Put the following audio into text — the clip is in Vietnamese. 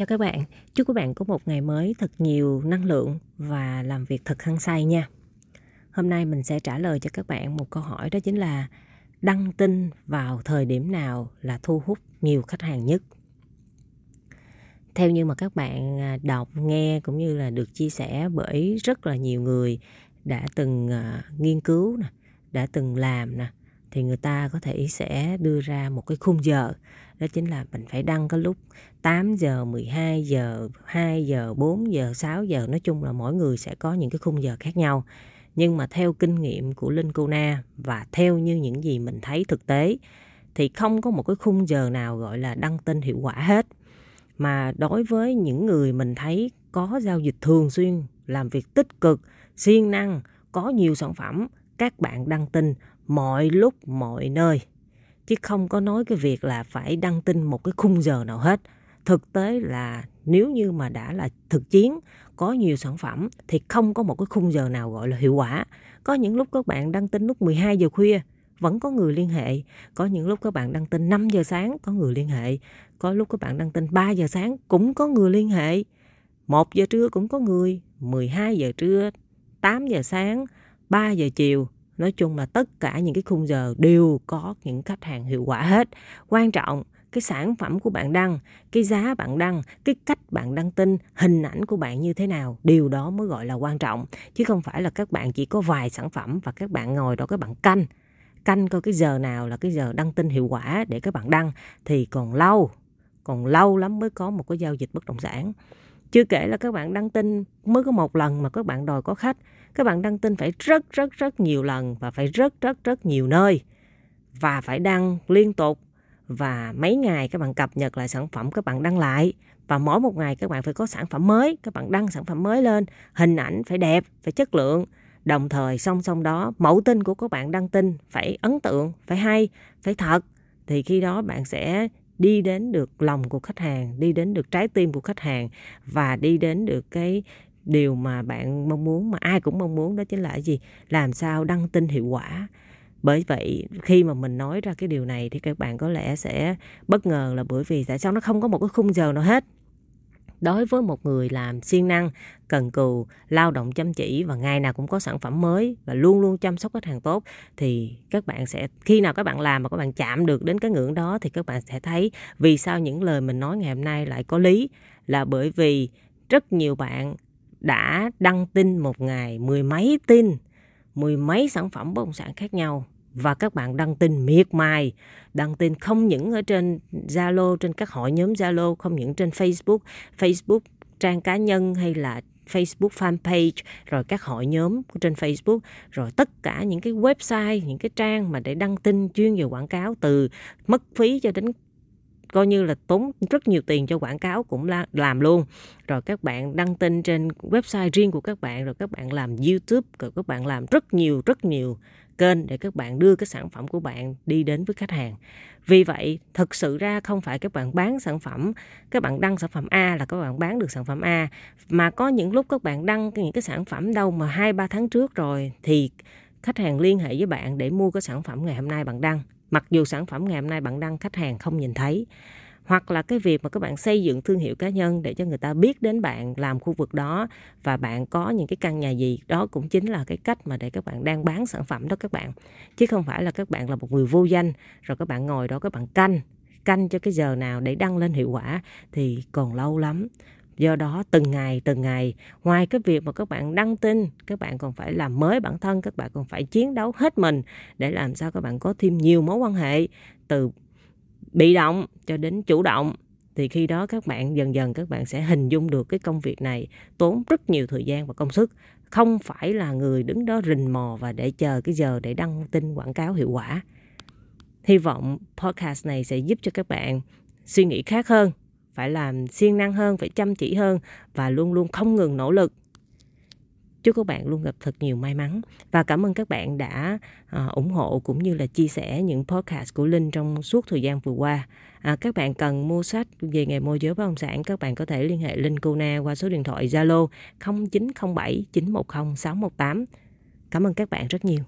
Chào các bạn, chúc các bạn có một ngày mới thật nhiều năng lượng và làm việc thật hăng say nha. Hôm nay mình sẽ trả lời cho các bạn một câu hỏi đó chính là đăng tin vào thời điểm nào là thu hút nhiều khách hàng nhất. Theo như mà các bạn à, đọc, nghe cũng như là được chia sẻ bởi rất là nhiều người đã từng à, nghiên cứu nè, đã từng làm nè thì người ta có thể sẽ đưa ra một cái khung giờ đó chính là mình phải đăng cái lúc 8 giờ, 12 giờ, 2 giờ, 4 giờ, 6 giờ nói chung là mỗi người sẽ có những cái khung giờ khác nhau. Nhưng mà theo kinh nghiệm của Linh Cô Na và theo như những gì mình thấy thực tế thì không có một cái khung giờ nào gọi là đăng tin hiệu quả hết. Mà đối với những người mình thấy có giao dịch thường xuyên, làm việc tích cực, siêng năng, có nhiều sản phẩm, các bạn đăng tin mọi lúc, mọi nơi. Chứ không có nói cái việc là phải đăng tin một cái khung giờ nào hết. Thực tế là nếu như mà đã là thực chiến, có nhiều sản phẩm thì không có một cái khung giờ nào gọi là hiệu quả. Có những lúc các bạn đăng tin lúc 12 giờ khuya, vẫn có người liên hệ. Có những lúc các bạn đăng tin 5 giờ sáng, có người liên hệ. Có lúc các bạn đăng tin 3 giờ sáng, cũng có người liên hệ. 1 giờ trưa cũng có người 12 giờ trưa 8 giờ sáng 3 giờ chiều nói chung là tất cả những cái khung giờ đều có những khách hàng hiệu quả hết. Quan trọng, cái sản phẩm của bạn đăng, cái giá bạn đăng, cái cách bạn đăng tin, hình ảnh của bạn như thế nào, điều đó mới gọi là quan trọng. Chứ không phải là các bạn chỉ có vài sản phẩm và các bạn ngồi đó các bạn canh. Canh coi cái giờ nào là cái giờ đăng tin hiệu quả để các bạn đăng. Thì còn lâu còn lâu lắm mới có một cái giao dịch bất động sản chưa kể là các bạn đăng tin mới có một lần mà các bạn đòi có khách, các bạn đăng tin phải rất rất rất nhiều lần và phải rất rất rất nhiều nơi và phải đăng liên tục và mấy ngày các bạn cập nhật lại sản phẩm các bạn đăng lại và mỗi một ngày các bạn phải có sản phẩm mới, các bạn đăng sản phẩm mới lên, hình ảnh phải đẹp, phải chất lượng. Đồng thời song song đó, mẫu tin của các bạn đăng tin phải ấn tượng, phải hay, phải thật. Thì khi đó bạn sẽ đi đến được lòng của khách hàng, đi đến được trái tim của khách hàng và đi đến được cái điều mà bạn mong muốn, mà ai cũng mong muốn đó chính là gì? Làm sao đăng tin hiệu quả? Bởi vậy, khi mà mình nói ra cái điều này thì các bạn có lẽ sẽ bất ngờ là bởi vì tại sao nó không có một cái khung giờ nào hết đối với một người làm siêng năng, cần cù, lao động chăm chỉ và ngày nào cũng có sản phẩm mới và luôn luôn chăm sóc khách hàng tốt, thì các bạn sẽ, khi nào các bạn làm mà các bạn chạm được đến cái ngưỡng đó thì các bạn sẽ thấy vì sao những lời mình nói ngày hôm nay lại có lý. Là bởi vì rất nhiều bạn đã đăng tin một ngày mười mấy tin, mười mấy sản phẩm bất động sản khác nhau và các bạn đăng tin miệt mài. Đăng tin không những ở trên Zalo, trên các hội nhóm Zalo, không những trên Facebook Facebook trang cá nhân hay là Facebook fanpage, rồi các hội nhóm trên Facebook, rồi tất cả những cái website, những cái trang mà để đăng tin, chuyên về quảng cáo từ mất phí cho đến coi như là tốn rất nhiều tiền cho quảng cáo cũng làm luôn. Rồi các bạn đăng tin trên website riêng của các bạn, rồi các bạn làm youtube, rồi các bạn làm rất nhiều rất nhiều kênh để các bạn đưa cái sản phẩm của bạn đi đến với khách hàng. Vì vậy thực sự ra không phải các bạn bán sản phẩm, các bạn đăng sản phẩm A là các bạn bán được sản phẩm A, mà có những lúc các bạn đăng những cái sản phẩm đâu mà hai ba tháng trước rồi thì khách hàng liên hệ với bạn để mua cái sản phẩm ngày hôm nay bạn đăng mặc dù sản phẩm ngày hôm nay bạn đăng khách hàng không nhìn thấy, hoặc là cái việc mà các bạn xây dựng thương hiệu cá nhân để cho người ta biết đến bạn, làm khu vực đó, và bạn có những cái căn nhà gì, đó cũng chính là cái cách mà để các bạn đang bán sản phẩm đó các bạn. Chứ không phải là các bạn là một người vô danh, rồi các bạn ngồi đó các bạn canh canh cho cái giờ nào để đăng lên hiệu quả thì còn lâu lắm do đó, từng ngày từng ngày, ngoài cái việc mà các bạn đăng tin, các bạn còn phải làm mới bản thân, các bạn còn phải chiến đấu hết mình để làm sao các bạn có thêm nhiều mối quan hệ, từ bị động cho đến chủ động, thì khi đó các bạn, dần dần các bạn sẽ hình dung được cái công việc này tốn rất nhiều thời gian và công sức. Không phải là người đứng đó rình mò và để chờ cái giờ để đăng tin, quảng cáo hiệu quả. Hy vọng podcast này sẽ giúp cho các bạn suy nghĩ khác hơn phải làm siêng năng hơn phải chăm chỉ hơn và luôn luôn không ngừng nỗ lực. Chúc các bạn luôn gặp thật nhiều may mắn và cảm ơn các bạn đã à, ủng hộ cũng như là chia sẻ những podcast của linh trong suốt thời gian vừa qua. À, các bạn cần mua sách về nghề môi giới bất động sản các bạn có thể liên hệ linh cô na qua số điện thoại zalo 0907 910 618 cảm ơn các bạn rất nhiều.